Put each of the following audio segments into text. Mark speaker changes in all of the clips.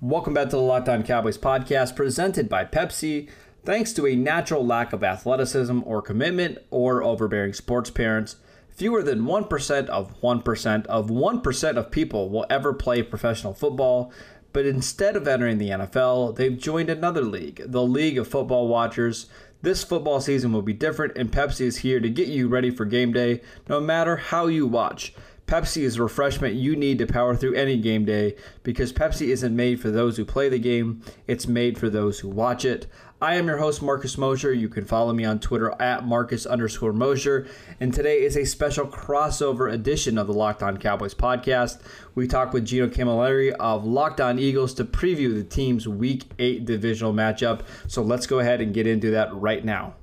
Speaker 1: Welcome back to the Locked On Cowboys podcast presented by Pepsi. Thanks to a natural lack of athleticism or commitment or overbearing sports parents, fewer than 1% of 1% of 1% of people will ever play professional football. But instead of entering the NFL, they've joined another league, the League of Football Watchers. This football season will be different, and Pepsi is here to get you ready for game day no matter how you watch. Pepsi is refreshment you need to power through any game day because Pepsi isn't made for those who play the game, it's made for those who watch it. I am your host, Marcus Mosher. You can follow me on Twitter at Marcus underscore Mosher. And today is a special crossover edition of the Locked On Cowboys podcast. We talk with Gino Camilleri of Locked On Eagles to preview the team's Week 8 divisional matchup. So let's go ahead and get into that right now.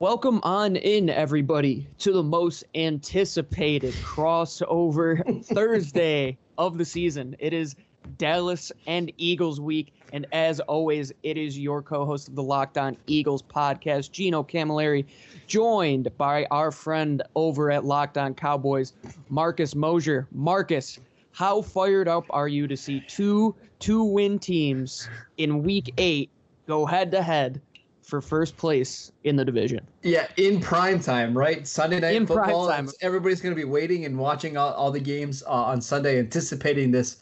Speaker 2: Welcome on in, everybody, to the most anticipated crossover Thursday of the season. It is Dallas and Eagles week. And as always, it is your co host of the Locked On Eagles podcast, Gino Camilleri, joined by our friend over at Locked On Cowboys, Marcus Mosher. Marcus, how fired up are you to see two two win teams in week eight go head to head for first place in the division?
Speaker 1: Yeah, in prime time, right? Sunday night
Speaker 2: In prime
Speaker 1: football.
Speaker 2: time.
Speaker 1: Everybody's going to be waiting and watching all, all the games uh, on Sunday, anticipating this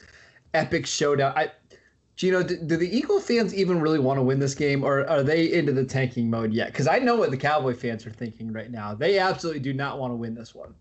Speaker 1: epic showdown. I, Gino, do, do the Eagle fans even really want to win this game, or are they into the tanking mode yet? Because I know what the Cowboy fans are thinking right now. They absolutely do not want to win this one.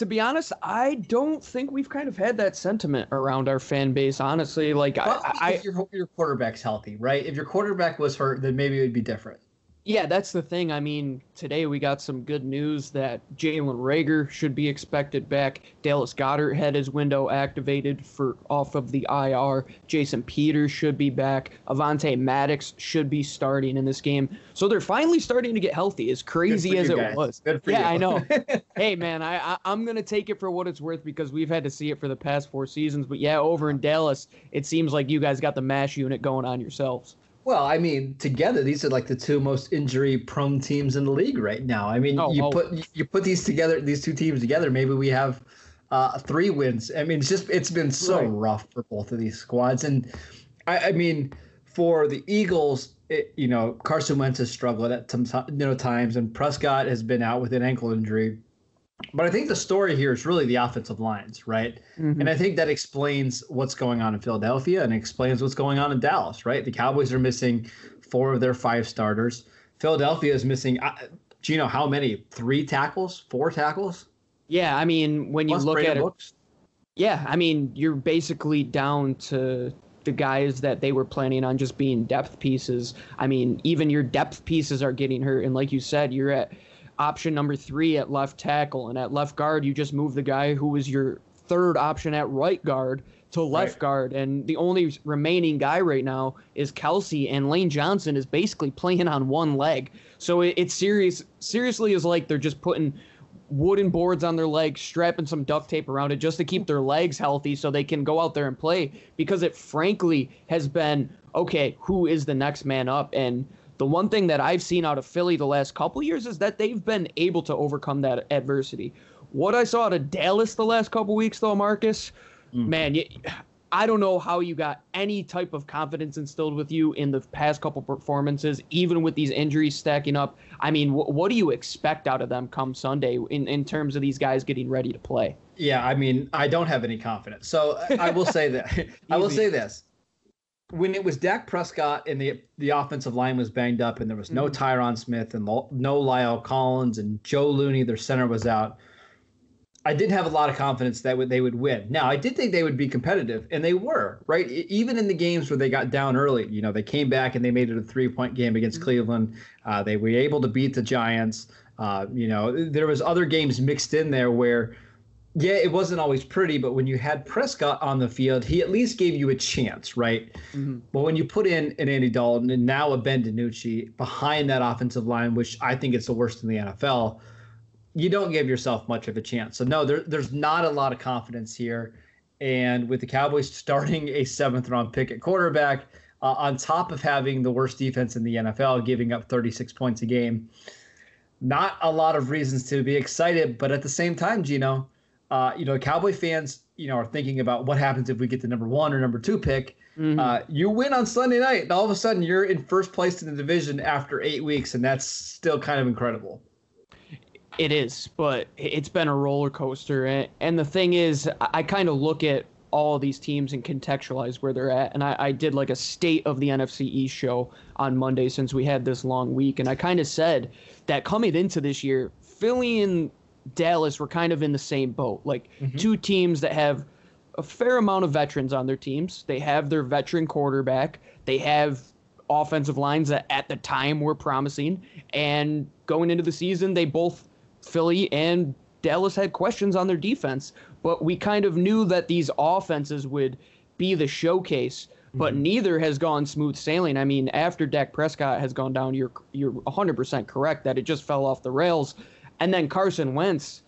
Speaker 2: To be honest, I don't think we've kind of had that sentiment around our fan base. Honestly, like
Speaker 1: Well,
Speaker 2: I,
Speaker 1: your your quarterback's healthy, right? If your quarterback was hurt, then maybe it would be different.
Speaker 2: Yeah, that's the thing. I mean, today we got some good news that Jalen Reagor should be expected back. Dallas Goedert had his window activated for off of the IR. Jason Peters should be back. Avonte Maddox should be starting in this game. So they're finally starting to get healthy. As crazy as it
Speaker 1: guys.
Speaker 2: was. Yeah. I know. hey man, I, I I'm gonna take it for what it's worth because we've had to see it for the past four seasons. But yeah, over in Dallas, it seems like you guys got the mash unit going on yourselves.
Speaker 1: Well, I mean, together these are like the two most injury-prone teams in the league right now. I mean,
Speaker 2: Oh,
Speaker 1: you
Speaker 2: oh.
Speaker 1: put you put these together, these two teams together, maybe we have uh, three wins. I mean, it's just it's been so
Speaker 2: Right.
Speaker 1: rough for both of these squads, and I, I mean, for the Eagles, it, you know, Carson Wentz has struggled at some you know times, and Prescott has been out with an ankle injury. But I think the story here is really the offensive lines, right?
Speaker 2: Mm-hmm.
Speaker 1: And I think that explains what's going on in Philadelphia and explains what's going on in Dallas, right? The Cowboys are missing four of their five starters. Philadelphia is missing, uh, Gino, how many? Three tackles? Four tackles?
Speaker 2: Yeah, I mean, when you
Speaker 1: Plus
Speaker 2: look at it, yeah, I mean, you're basically down to the guys that they were planning on just being depth pieces. I mean, even your depth pieces are getting hurt, and like you said, you're at option number three at left tackle, and at left guard, you just move the guy who was your third option at right guard to left
Speaker 1: Right.
Speaker 2: guard, and the only remaining guy right now is Kelsey, and Lane Johnson is basically playing on one leg. So it, it's serious. Seriously, is like they're just putting wooden boards on their legs, strapping some duct tape around it just to keep their legs healthy so they can go out there and play. Because it frankly has been okay, who is the next man up? And the one thing that I've seen out of Philly the last couple years is that they've been able to overcome that adversity. What I saw out of Dallas the last couple weeks, though, Marcus, mm. man, you, I don't know how you got any type of confidence instilled with you in the past couple performances, even with these injuries stacking up. I mean, wh- what do you expect out of them come Sunday in, in terms of these guys getting ready to play?
Speaker 1: Yeah, I mean, I don't have any confidence. So I will say that. I will say this. When it was Dak Prescott and the the offensive line was banged up and there was no Tyron Smith and no La'el Collins and Joe Looney, their center was out. I didn't have a lot of confidence that they would win. Now, I did think they would be competitive, and they were, right? Even in the games where they got down early, you know, they came back and they made it a three point game against Cleveland. Uh, they were able to beat the Giants. Uh, you know, there was other games mixed in there where yeah, it wasn't always pretty, but when you had Prescott on the field, he at least gave you a chance, right? But when you put in an Andy Dalton and now a Ben DiNucci behind that offensive line, which I think is the worst in the NFL, you don't give yourself much of a chance. So no, there, there's not a lot of confidence here. And with the Cowboys starting a seventh round pick at quarterback, uh, on top of having the worst defense in the NFL, giving up 36 points a game, not a lot of reasons to be excited. But at the same time, Gino, uh, you know, Cowboy fans, you know, are thinking about what happens if we get the number one or number two pick. Uh, you win on Sunday night, and all of a sudden you're in first place in the division after eight weeks, and that's still kind of incredible.
Speaker 2: It is, but it's been a roller coaster. And, and the thing is, I, I kind of look at all of these teams and contextualize where they're at. And I, I did like a state of the NFC East show on Monday since we had this long week. And I kind of said that coming into this year, Philly and Dallas were kind of in the same boat. Like mm-hmm. two teams that have a fair amount of veterans on their teams. They have their veteran quarterback. They have offensive lines that at the time were promising. And going into the season, they both, Philly and Dallas, had questions on their defense. But we kind of knew that these offenses would be the showcase. But mm-hmm. neither has gone smooth sailing. I mean, after Dak Prescott has gone down, you're you're 100% correct that it just fell off the rails. And then Carson Wentz,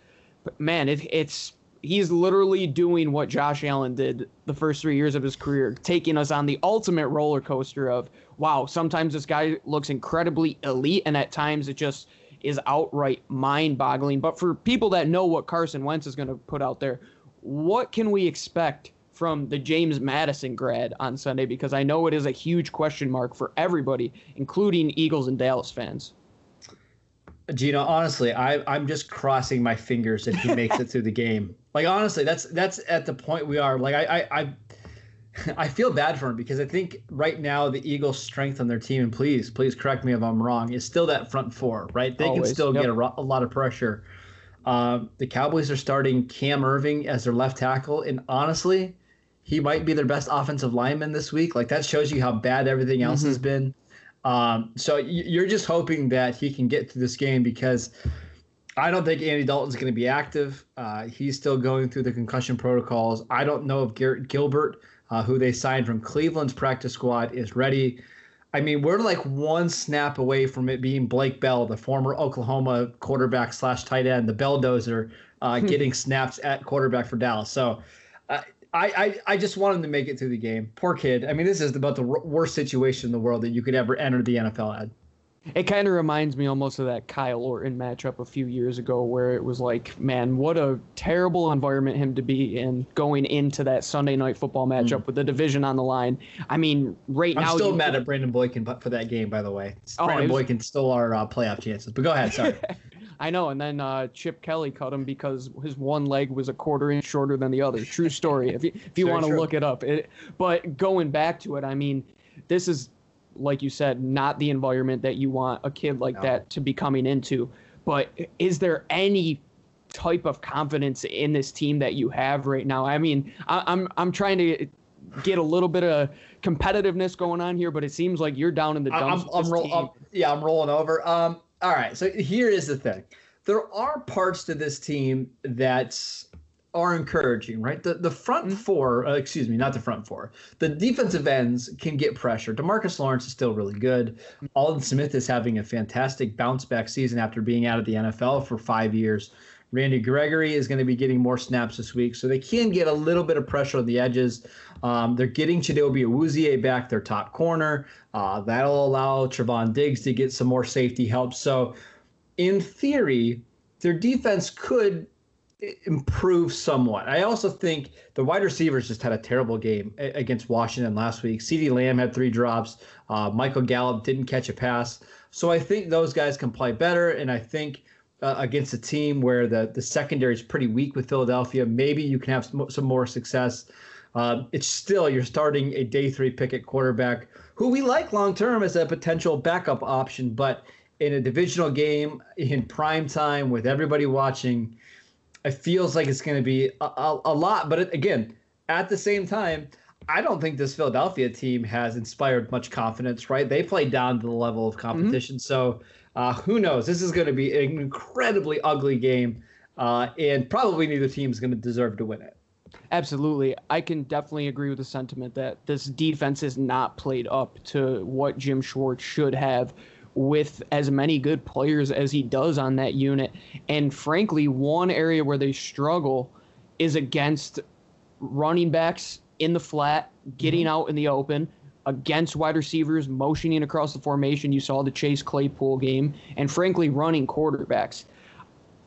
Speaker 2: man, it, it's he's literally doing what Josh Allen did the first three years of his career, taking us on the ultimate roller coaster of wow. Sometimes this guy looks incredibly elite, and at times it just is outright mind-boggling. But for people that know what Carson Wentz is going to put out there, what can we expect from the James Madison grad on Sunday? Because I know it is a huge question mark for everybody, including Eagles and Dallas fans.
Speaker 1: Gino, honestly, I, I'm just crossing my fingers that he makes it through the game. Like honestly, that's that's at the point we are. Like I I I, I feel bad for him because I think right now the Eagles' strength on their team, and please, please correct me if I'm wrong, is still that front four. Right, they can still
Speaker 2: yep.
Speaker 1: get a, ro- a lot of pressure. Um, the Cowboys are starting Cam Erving as their left tackle, and honestly, he might be their best offensive lineman this week. Like that shows you how bad everything else has been. Um, so you're just hoping that he can get through this game because I don't think Andy Dalton's going to be active. Uh, he's still going through the concussion protocols. I don't know if Garrett Gilbert, uh, who they signed from Cleveland's practice squad, is ready. I mean, we're like one snap away from it being Blake Bell, the former Oklahoma quarterback slash tight end, the belldozer, uh, getting snaps at quarterback for Dallas. So I, I, I just want him to make it through the game. Poor kid. I mean, this is about the wor- worst situation in the world that you could ever enter the NFL at.
Speaker 2: It kind of reminds me almost of that Kyle Orton matchup a few years ago, where it was like, man, what a terrible environment him to be in going into that Sunday night football matchup with the division on the line. I mean, right
Speaker 1: Mm. I'm
Speaker 2: now,
Speaker 1: still
Speaker 2: you-
Speaker 1: mad at Brandon Boykin for that game, by the way.
Speaker 2: Oh,
Speaker 1: Brandon
Speaker 2: was-
Speaker 1: Boykin stole our uh, playoff chances. But go ahead. Sorry.
Speaker 2: I know, and then uh, Chip Kelly cut him because his one leg was a quarter inch shorter than the other. True story. If you if you want to look it up, it, but going back to it, I mean, this is like you said, not the environment that you want a kid like that to be coming into. But is there any type of confidence in this team that you have right now? I mean, I, I'm I'm trying to get a little bit of competitiveness going on here, but it seems like you're down in the dumps.
Speaker 1: I'm, I'm,
Speaker 2: this
Speaker 1: roll. I'm yeah, I'm rolling over. Um, all right. So here is the thing: there are parts to this team that are encouraging, right? The the front
Speaker 2: Mm-hmm.
Speaker 1: four, uh, excuse me, not the front four. The defensive ends can get pressure. Demarcus Lawrence is still really good. Aldon Smith is having a fantastic bounce back season after being out of the NFL for five years. Randy Gregory is going to be getting more snaps this week, so they can get a little bit of pressure on the edges. Um, they're getting Chidobe Awuzie back, their top corner. Uh, that'll allow Trevon Diggs to get some more safety help. So, in theory, their defense could improve somewhat. I also think the wide receivers just had a terrible game against Washington last week. CeeDee Lamb had three drops. Uh, Michael Gallup didn't catch a pass. So I think those guys can play better. And I think uh, against a team where the, the secondary is pretty weak with Philadelphia, maybe you can have some, some more success. Um, it's still you're starting a day three pick at quarterback, who we like long term as a potential backup option, but in a divisional game in prime time with everybody watching, it feels like it's going to be a, a, a lot. But it, again, at the same time, I don't think this Philadelphia team has inspired much confidence. Right? They play down to the level of competition, so uh, who knows? This is going to be an incredibly ugly game. uh, and probably neither team is going to deserve to win it.
Speaker 2: Absolutely. I can definitely agree with the sentiment that this defense is not played up to what Jim Schwartz should have with as many good players as he does on that unit. And frankly, one area where they struggle is against running backs in the flat, getting out in the open, against wide receivers, motioning across the formation. You saw the Chase Claypool game, and frankly, running quarterbacks.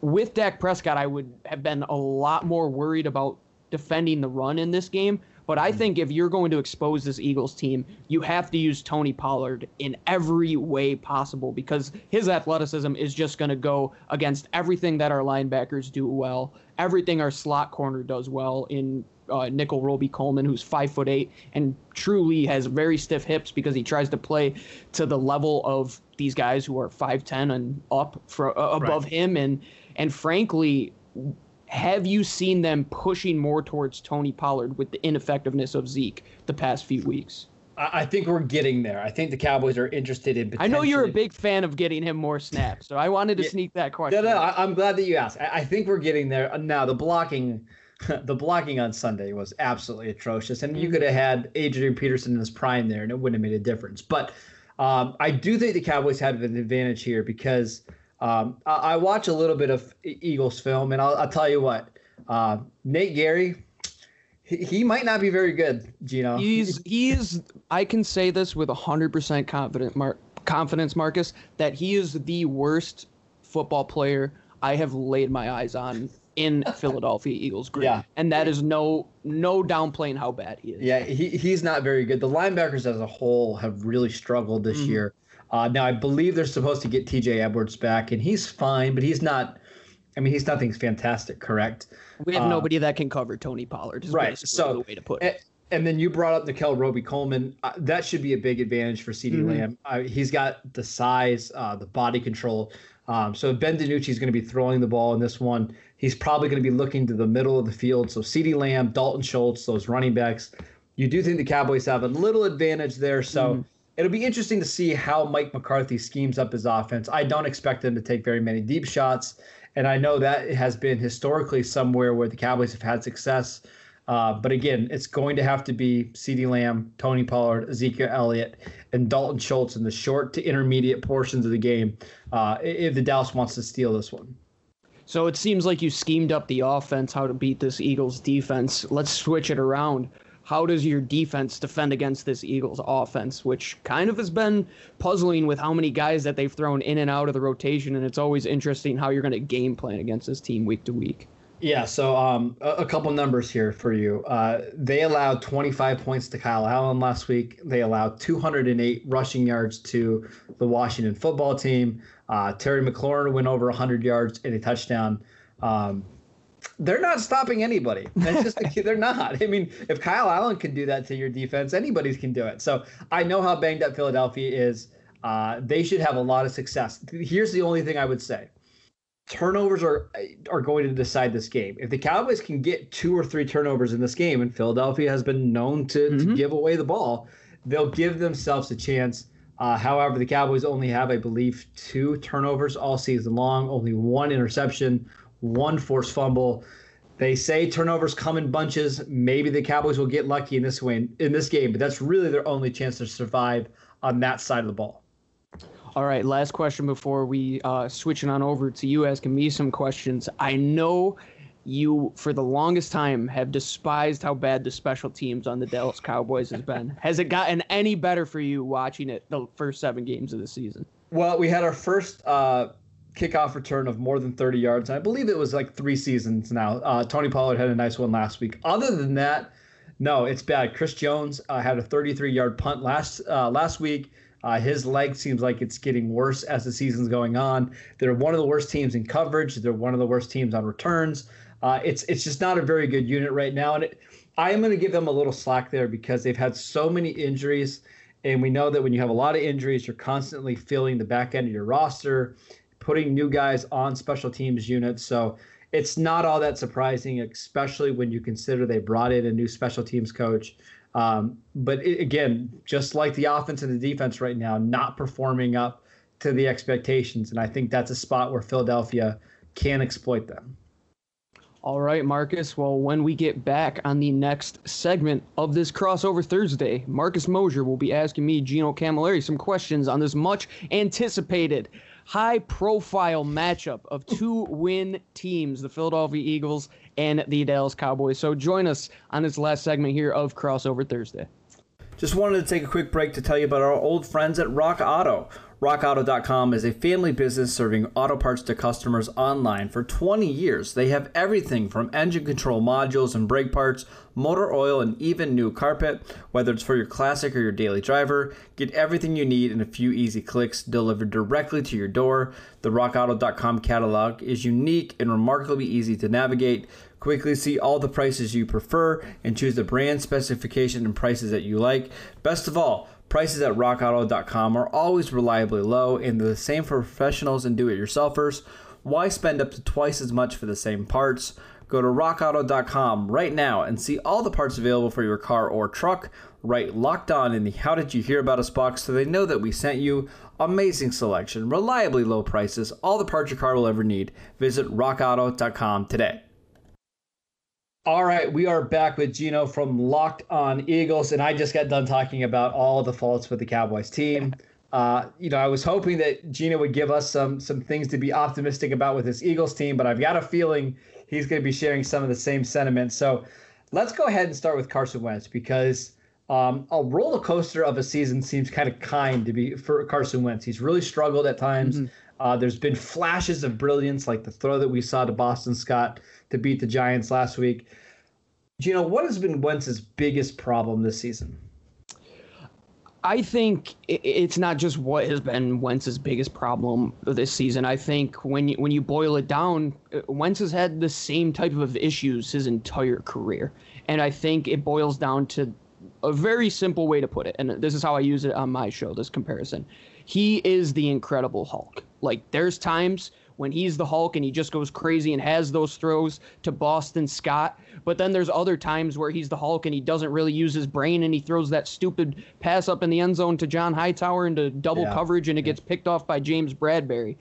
Speaker 2: With Dak Prescott, I would have been a lot more worried about defending the run in this game. But I mm-hmm. think if you're going to expose this Eagles team, you have to use Tony Pollard in every way possible because his athleticism is just going to go against everything that our linebackers do well, everything our slot corner does well in uh, Nickell Robey-Coleman, who's five foot eight and truly has very stiff hips because he tries to play to the level of these guys who are five ten and up for uh, above
Speaker 1: Right.
Speaker 2: him. And and frankly, have you seen them pushing more towards Tony Pollard with the ineffectiveness of Zeke the past few weeks?
Speaker 1: I, think we're getting there. I think the Cowboys are interested in.
Speaker 2: I know you're a big fan of getting him more snaps, so I wanted to
Speaker 1: Yeah.
Speaker 2: sneak that question.
Speaker 1: no, I, I'm glad that you asked. I, I think we're getting there Uh, now. The blocking, the blocking on Sunday was absolutely atrocious, and you could have had Adrian Peterson in his prime there, and it wouldn't have made a difference. But um, I do think the Cowboys have an advantage here because um, I, I watch a little bit of Eagles film, and I'll, I'll tell you what, uh, Nate Gerry, he, he might not be very good. Gino,
Speaker 2: He's he is. I can say this with hundred percent confident mar- confidence, Marcus, that he is the worst football player I have laid my eyes on in Philadelphia Eagles group.
Speaker 1: Yeah.
Speaker 2: and that is no no downplaying how bad he is.
Speaker 1: Yeah, he, he's not very good. The linebackers as a whole have really struggled this
Speaker 2: Mhm.
Speaker 1: year. Uh, now I believe they're supposed to get T.J. Edwards back, and he's fine, but he's not. I mean, he's nothing fantastic, correct?
Speaker 2: we have
Speaker 1: Uh,
Speaker 2: nobody that can cover Tony Pollard.
Speaker 1: Right, so-
Speaker 2: the way to put
Speaker 1: And,
Speaker 2: it.
Speaker 1: and then you brought up Nickell Robey-Coleman. Uh, that should be a big advantage for CeeDee
Speaker 2: Mhm.
Speaker 1: Lamb. Uh, he's got the size, uh, the body control. Um, so Ben DiNucci is going to be throwing the ball in this one. He's probably going to be looking to the middle of the field. So CeeDee Lamb, Dalton Schultz, those running backs. You do think the Cowboys have a little advantage there. So
Speaker 2: Mhm.
Speaker 1: it'll be interesting to see how Mike McCarthy schemes up his offense. I don't expect him to take very many deep shots. And I know that has been historically somewhere where the Cowboys have had success. Uh, but again, it's going to have to be CeeDee Lamb, Tony Pollard, Ezekiel Elliott, and Dalton Schultz in the short to intermediate portions of the game uh, if the Dallas wants to steal this one.
Speaker 2: So it seems like you schemed up the offense how to beat this Eagles defense. Let's switch it around. How does your defense defend against this Eagles offense, which kind of has been puzzling with how many guys that they've thrown in and out of the rotation, and it's always interesting how you're going to game plan against this team week to week.
Speaker 1: Yeah, so um, a, a couple numbers here for you. Uh, they allowed 25 points to Kyle Allen last week. They allowed 208 rushing yards to the Washington football team. Uh, Terry McLaurin went over 100 yards and a touchdown. Um, they're not stopping anybody. That's just they're not. I mean, if Kyle Allen can do that to your defense, anybody can do it. So I know how banged up Philadelphia is. Uh, they should have a lot of success. Here's the only thing I would say turnovers are are going to decide this game. If the Cowboys can get two or three turnovers in this game, and Philadelphia has been known to, to
Speaker 2: Mhm.
Speaker 1: give away the ball, they'll give themselves a chance. Uh, however, the Cowboys only have, I believe, two turnovers all season long, only one interception, one forced fumble. They say turnovers come in bunches. Maybe the Cowboys will get lucky in this win in this game, but that's really their only chance to survive on that side of the ball.
Speaker 2: All right, last question before we uh, switch it on over to you asking me some questions. I know you, for the longest time, have despised how bad the special teams on the Dallas Cowboys has been. Has it gotten any better for you watching it the first seven games of the season?
Speaker 1: Well, we had our first uh, kickoff return of more than 30 yards. I believe it was like three seasons now. Uh, Tony Pollard had a nice one last week. Other than that, no, it's bad. Chris Jones uh, had a 33-yard punt last uh, last week. Uh, his leg seems like it's getting worse as the season's going on. They're one of the worst teams in coverage. They're one of the worst teams on returns. Uh, it's it's just not a very good unit right now, and it, I am going to give them a little slack there because they've had so many injuries, and we know that when you have a lot of injuries, you're constantly filling the back end of your roster, putting new guys on special teams units. So it's not all that surprising, especially when you consider they brought in a new special teams coach. Um, but it, again, just like the offense and the defense right now, not performing up to the expectations, and I think that's a spot where Philadelphia can exploit them.
Speaker 2: All right, Marcus. Well, when we get back on the next segment of this crossover Thursday, Marcus Mosher will be asking me, Gino Camilleri, some questions on this much anticipated high profile matchup of two win teams, the Philadelphia Eagles and the Dallas Cowboys. So join us on this last segment here of Crossover Thursday.
Speaker 1: Just wanted to take a quick break to tell you about our old friends at Rock Auto. RockAuto.com is a family business serving auto parts to customers online for 20 years. They have everything from engine control modules and brake parts, motor oil, and even new carpet. Whether it's for your classic or your daily driver, get everything you need in a few easy clicks delivered directly to your door. The RockAuto.com catalog is unique and remarkably easy to navigate. Quickly see all the prices you prefer and choose the brand specification and prices that you like. Best of all, prices at rockauto.com are always reliably low and the same for professionals and do it yourselfers. Why spend up to twice as much for the same parts? Go to rockauto.com right now and see all the parts available for your car or truck. Write locked on in the How Did You Hear About Us box so they know that we sent you. Amazing selection, reliably low prices, all the parts your car will ever need. Visit rockauto.com today. All right, we are back with Gino from Locked On Eagles, and I just got done talking about all the faults with the Cowboys team. Uh, you know, I was hoping that Gino would give us some some things to be optimistic about with this Eagles team, but I've got a feeling he's going to be sharing some of the same sentiments. So let's go ahead and start with Carson Wentz because um, a roller coaster of a season seems kind of kind to be for Carson Wentz. He's really struggled at times.
Speaker 2: Mm-hmm.
Speaker 1: Uh, there's been flashes of brilliance, like the throw that we saw to Boston Scott to beat the Giants last week. Gino, what has been Wentz's biggest problem this season?
Speaker 2: I think it's not just what has been Wentz's biggest problem this season. I think when you when you boil it down, uh, Wentz has had the same type of issues his entire career, and I think it boils down to a very simple way to put it. And this is how I use it on my show. This comparison, he is the Incredible Hulk. Like there's times when he's the Hulk and he just goes crazy and has those throws to Boston Scott. But then there's other times where he's the Hulk and he doesn't really use his brain and he throws that stupid pass up in the end zone to John Hightower into double
Speaker 1: Yeah.
Speaker 2: coverage and it gets picked off by James Bradberry.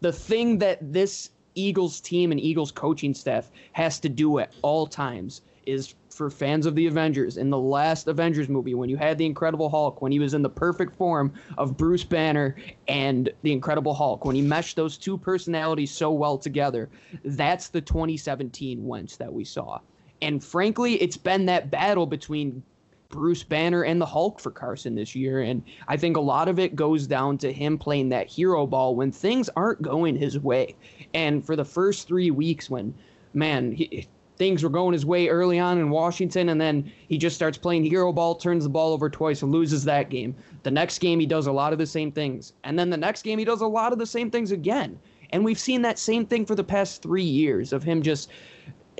Speaker 2: The thing that this Eagles team and Eagles coaching staff has to do at all times is for fans of the Avengers in the last Avengers movie when you had the Incredible Hulk when he was in the perfect form of Bruce Banner and the Incredible Hulk when he meshed those two personalities so well together that's the 2017 Wentz that we saw and frankly it's been that battle between Bruce Banner and the Hulk for Carson this year. And I think a lot of it goes down to him playing that hero ball when things aren't going his way. And for the first three weeks, when, man, he, things were going his way early on in Washington, and then he just starts playing hero ball, turns the ball over twice, and loses that game. The next game, he does a lot of the same things. And then the next game, he does a lot of the same things again. And we've seen that same thing for the past three years of him just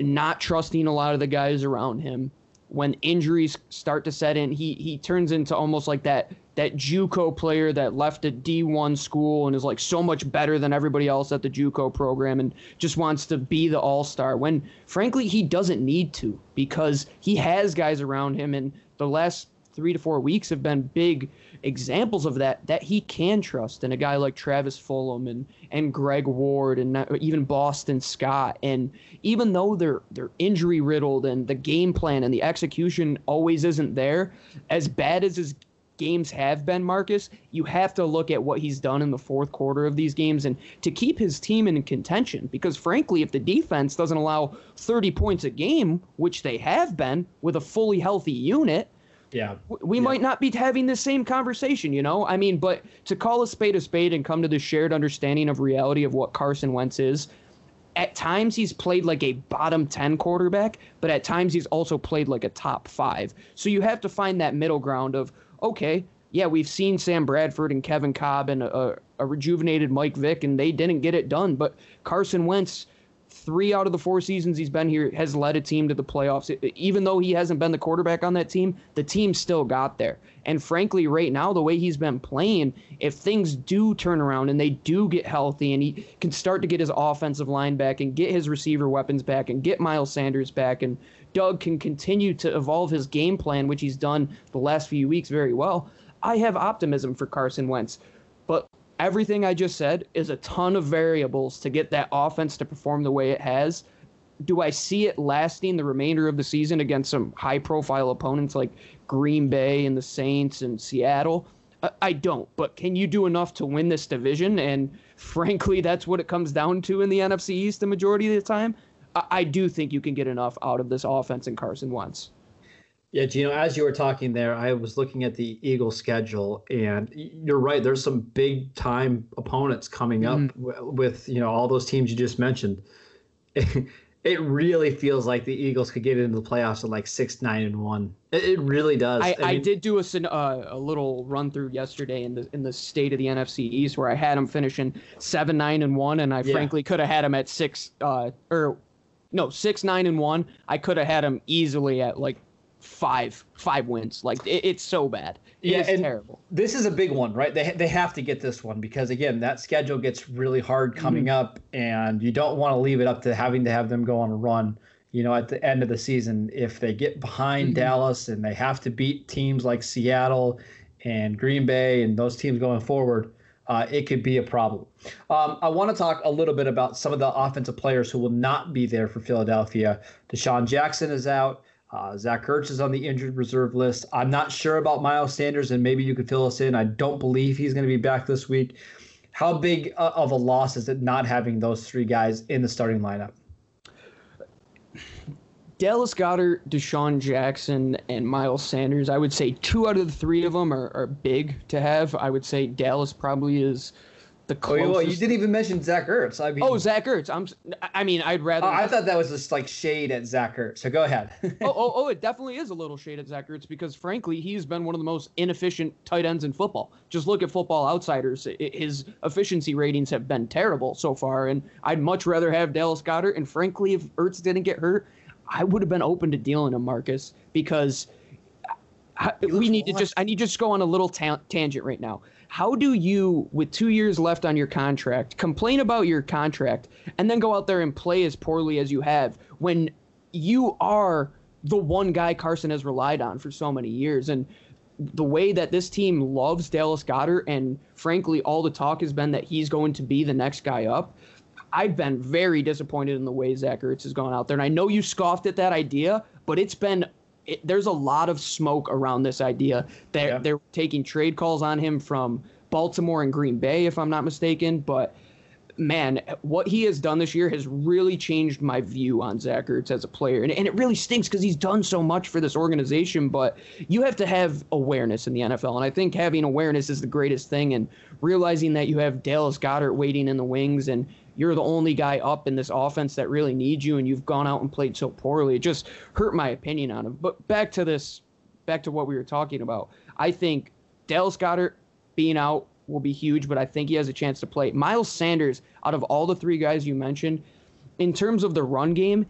Speaker 2: not trusting a lot of the guys around him. When injuries start to set in, he he turns into almost like that that JUCO player that left a D1 school and is like so much better than everybody else at the JUCO program and just wants to be the all-star when frankly he doesn't need to because he has guys around him and the last 3 to 4 weeks have been big examples of that that he can trust and a guy like Travis Fulgham and and Greg Ward and not- even Boston Scott. And even though they're they're injury riddled and the game plan and the execution always isn't there as bad as his games have been Marcus you have to look at what he's done in the fourth quarter of these games and to keep his team in contention because frankly if the defense doesn't allow 30 points a game which they have been with a fully healthy unit
Speaker 1: Yeah.
Speaker 2: we might not be having the same conversation, you know? I mean, but to call a spade a spade and come to the shared understanding of reality of what Carson Wentz is, at times he's played like a bottom 10 quarterback, but at times he's also played like a top five. So you have to find that middle ground of, okay, yeah, we've seen Sam Bradford and Kevin Kolb and a, a rejuvenated Mike Vick, and they didn't get it done. But Carson Wentz, three out of the four seasons he's been here has led a team to the playoffs. Even though he hasn't been the quarterback on that team, the team still got there. And frankly, right now, the way he's been playing, if things do turn around and they do get healthy and he can start to get his offensive line back and get his receiver weapons back and get Miles Sanders back and Doug can continue to evolve his game plan, which he's done the last few weeks very well, I have optimism for Carson Wentz. But everything I just said is a ton of variables to get that offense to perform the way it has. do I see it lasting the remainder of the season against some high profile opponents like Green Bay and the Saints and Seattle? I- don't. But can you do enough to win this division? And frankly, that's what it comes down to in the NFC East the majority of the time. I, I do think you can get enough out of this offense and Carson Wentz.
Speaker 1: Yeah, Gino, as you were talking there, I was looking at the Eagles schedule, and you're right. There's some big time opponents coming up w- with you know all those teams you just mentioned. It, really feels like the Eagles could get into the playoffs at like six, nine, and one. It, it really does.
Speaker 2: I, I,
Speaker 1: mean,
Speaker 2: did do a, uh, a little run through yesterday in the in the state of the NFC East where I had them finishing seven nine and one, and I
Speaker 1: Yeah.
Speaker 2: frankly could have had them at six uh or no six nine and one. I could have had them easily at like five five wins. Like it, it's so bad. It
Speaker 1: Yeah, and-
Speaker 2: terrible.
Speaker 1: this is a big one, right? They they have to get this one because again, that schedule gets really hard mm-hmm. coming up, and you don't want to leave it up to having to have them go on a run. You know, at the end of the season, if they get behind mm-hmm. Dallas and they have to beat teams like Seattle and Green Bay and those teams going forward, uh, it could be a problem. Um, I want to talk a little bit about some of the offensive players who will not be there for Philadelphia. DeSean Jackson is out. Uh, Zach Ertz is on the injured reserve list. I'm not sure about Miles Sanders, and maybe you could fill us in. I don't believe he's going to be back this week. How big uh, of a loss is it not having those three guys in the starting lineup?
Speaker 2: Dallas Goedert, DeSean Jackson, and Miles Sanders. I would say two out of the three of them are, are big to have. I would say Dallas probably is the
Speaker 1: Oh,
Speaker 2: closest.
Speaker 1: well, you didn't even mention Zach Ertz. I mean,
Speaker 2: Oh, Zach Ertz. I'm. I mean, I'd rather.
Speaker 1: Oh, I thought that was just like shade at Zach Ertz. So go ahead.
Speaker 2: oh, oh, oh, it definitely is a little shade at Zach Ertz because, frankly, he's been one of the most inefficient tight ends in football. Just look at Football Outsiders; his efficiency ratings have been terrible so far. And I'd much rather have Dallas Goedert. And frankly, if Ertz didn't get hurt, I would have been open to dealing him, Marcus, because I- we need to just. I need to just go on a little ta- tangent right now. How do you, with two years left on your contract, complain about your contract and then go out there and play as poorly as you have when you are the one guy Carson has relied on for so many years? And the way that this team loves Dallas Goedert, and frankly, all the talk has been that he's going to be the next guy up. I've been very disappointed in the way Zach Ertz has gone out there. And I know you scoffed at that idea, but it's been it, there's a lot of smoke around this idea that
Speaker 1: Yeah.
Speaker 2: they're taking trade calls on him from Baltimore and Green Bay, if I'm not mistaken. But man, what he has done this year has really changed my view on Zach Ertz as a player. And, and it really stinks because he's done so much for this organization, but you have to have awareness in the NFL. And I think having awareness is the greatest thing. And realizing that you have Dallas Goedert waiting in the wings and you're the only guy up in this offense that really needs you and you've gone out and played so poorly, it just hurt my opinion on him. But back to this, back to what we were talking about. I think Dallas Goedert being out will be huge, but I think he has a chance to play. Miles Sanders, out of all the three guys you mentioned, in terms of the run game,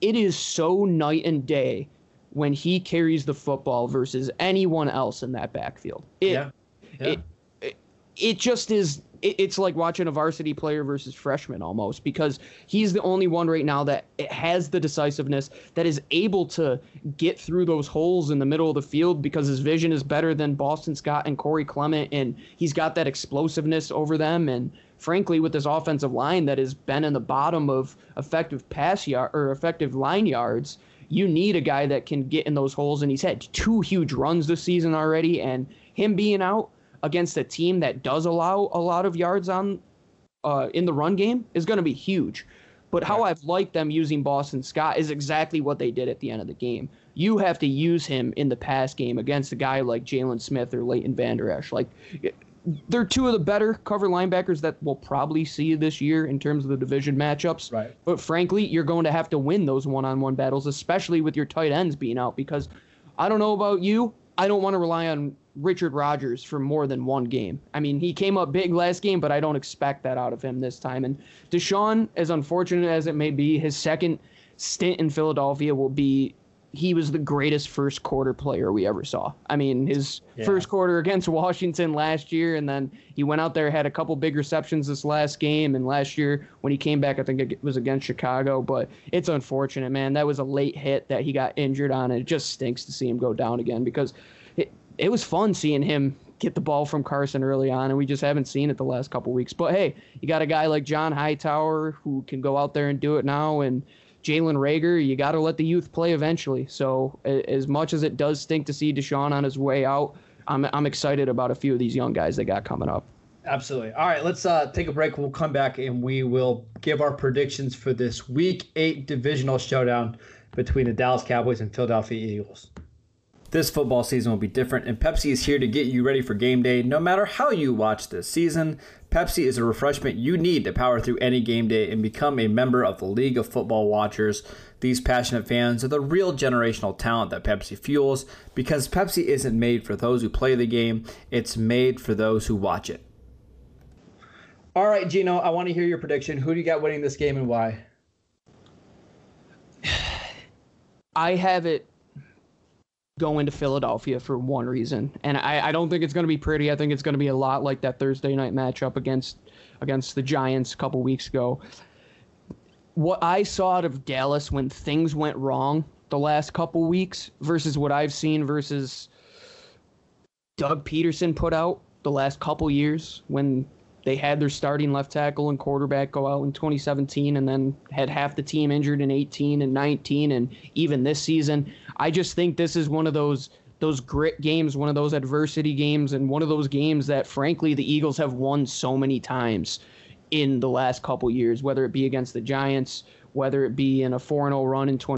Speaker 2: it is so night and day when he carries the football versus anyone else in that backfield. It,
Speaker 1: yeah. Yeah.
Speaker 2: it, it, just is it, it's like watching a varsity player versus freshman almost because he's the only one right now that has the decisiveness that is able to get through those holes in the middle of the field because his vision is better than Boston Scott and Corey Clement and he's got that explosiveness over them. And frankly with this offensive line that has been in the bottom of effective pass yard or effective line yards you need a guy that can get in those holes. And he's had two huge runs this season already and him being out against a team that does allow a lot of yards on uh, in the run game is going to be huge. But how I've liked them using Boston Scott is exactly what they did at the end of the game. You have to use him in the pass game against a guy like Jaylon Smith or Leighton Vander Esch. Like they're two of the better cover linebackers that we'll probably see this year in terms of the division matchups.
Speaker 1: Right.
Speaker 2: But frankly, you're going to have to win those one-on-one battles, especially with your tight ends being out. Because I don't know about you, I don't want to rely on Richard Rodgers for more than one game. I mean, he came up big last game, but I don't expect that out of him this time. And DeSean, as unfortunate as it may be, his second stint in Philadelphia will be he was the greatest first quarter player we ever saw. I mean, his
Speaker 1: Yeah.
Speaker 2: first quarter against Washington last year, and then he went out there, had a couple big receptions this last game, and last year when he came back, I think it was against Chicago. But it's unfortunate, man. That was a late hit that he got injured on, and it just stinks to see him go down again because it, was fun seeing him get the ball from Carson early on, and we just haven't seen it the last couple weeks. But hey, you got a guy like John Hightower who can go out there and do it now, and Jalen Reagor, you got to let the youth play eventually. So as much as it does stink to see DeSean on his way out, I'm I'm excited about a few of these young guys they got coming up.
Speaker 1: Absolutely. All right, let's uh, take a break. We'll come back and we will give our predictions for this Week Eight divisional showdown between the Dallas Cowboys and Philadelphia Eagles. This football season will be different, and Pepsi is here to get you ready for game day no matter how you watch this season. Pepsi is a refreshment you need to power through any game day and become a member of the League of Football Watchers. These passionate fans are the real generational talent that Pepsi fuels because Pepsi isn't made for those who play the game, it's made for those who watch it. All right, Gino, I want to hear your prediction. Who do you got winning this game and why?
Speaker 2: I have it going to Philadelphia for one reason, and I, I don't think it's going to be pretty. I think it's going to be a lot like that Thursday night matchup against against the Giants a couple weeks ago. What I saw out of Dallas when things went wrong the last couple weeks versus what I've seen versus Doug Pederson put out the last couple years when they had their starting left tackle and quarterback go out in 2017 and then had half the team injured in 18 and 19 and even this season. I just think this is one of those those grit games, one of those adversity games and one of those games that frankly the Eagles have won so many times in the last couple years, whether it be against the Giants, whether it be in a 4-0 run in 20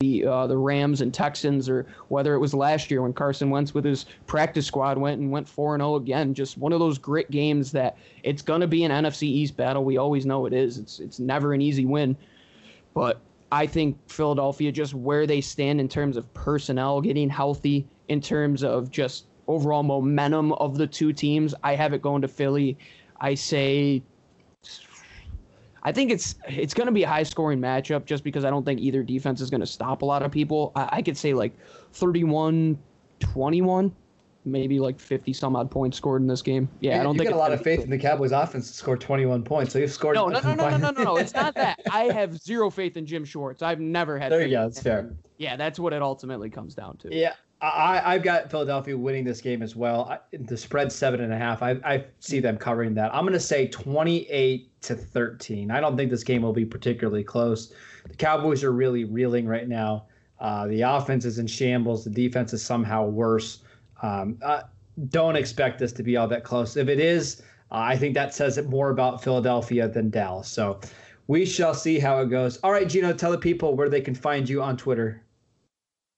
Speaker 2: the uh, the Rams and Texans, or whether it was last year when Carson Wentz with his practice squad went and went four and zero again. Just one of those grit games that it's gonna be an NFC East battle. We always know it is. It's it's never an easy win, but I think Philadelphia just where they stand in terms of personnel getting healthy, in terms of just overall momentum of the two teams. I have it going to Philly. I say I think it's it's going to be a high scoring matchup just because I don't think either defense is going to stop a lot of people. I, I could say like 31 21, maybe like 50 some odd points scored in this game. Yeah, I don't
Speaker 1: you
Speaker 2: think
Speaker 1: got a lot of faith in the Cowboys offense to score 21 points. So you've scored.
Speaker 2: No, no, no, no, no, no, no, no. It's not that. I have zero faith in Jim Schwartz. I've never had.
Speaker 1: There you go. That's fair.
Speaker 2: Yeah, that's what it ultimately comes down to.
Speaker 1: Yeah, I, I've got Philadelphia winning this game as well. I, the spread seven and a half. I, I see them covering that. I'm going to say 28 to 13. I don't think this game will be particularly close. The Cowboys are really reeling right now. Uh, the offense is in shambles. The defense is somehow worse. Um, uh, don't expect this to be all that close. If it is, uh, I think that says it more about Philadelphia than Dallas. So we shall see how it goes. All right, Gino, tell the people where they can find you on Twitter.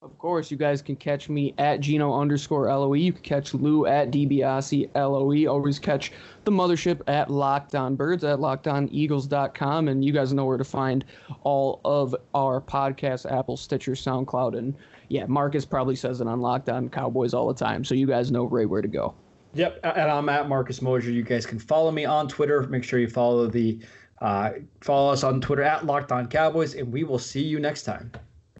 Speaker 2: Of course, you guys can catch me at Gino underscore LOE. You can catch Lou at DiBiase LOE. Always catch the mothership at Locked On Birds at lockedoneagles.com. And you guys know where to find all of our podcasts Apple, Stitcher, SoundCloud. And yeah, Marcus probably says it on Locked On Cowboys all the time. So you guys know right where to go.
Speaker 1: Yep, and I'm at Marcus Mosher. You guys can follow me on Twitter. Make sure you follow the uh, follow us on Twitter at Locked On Cowboys, and we will see you next time.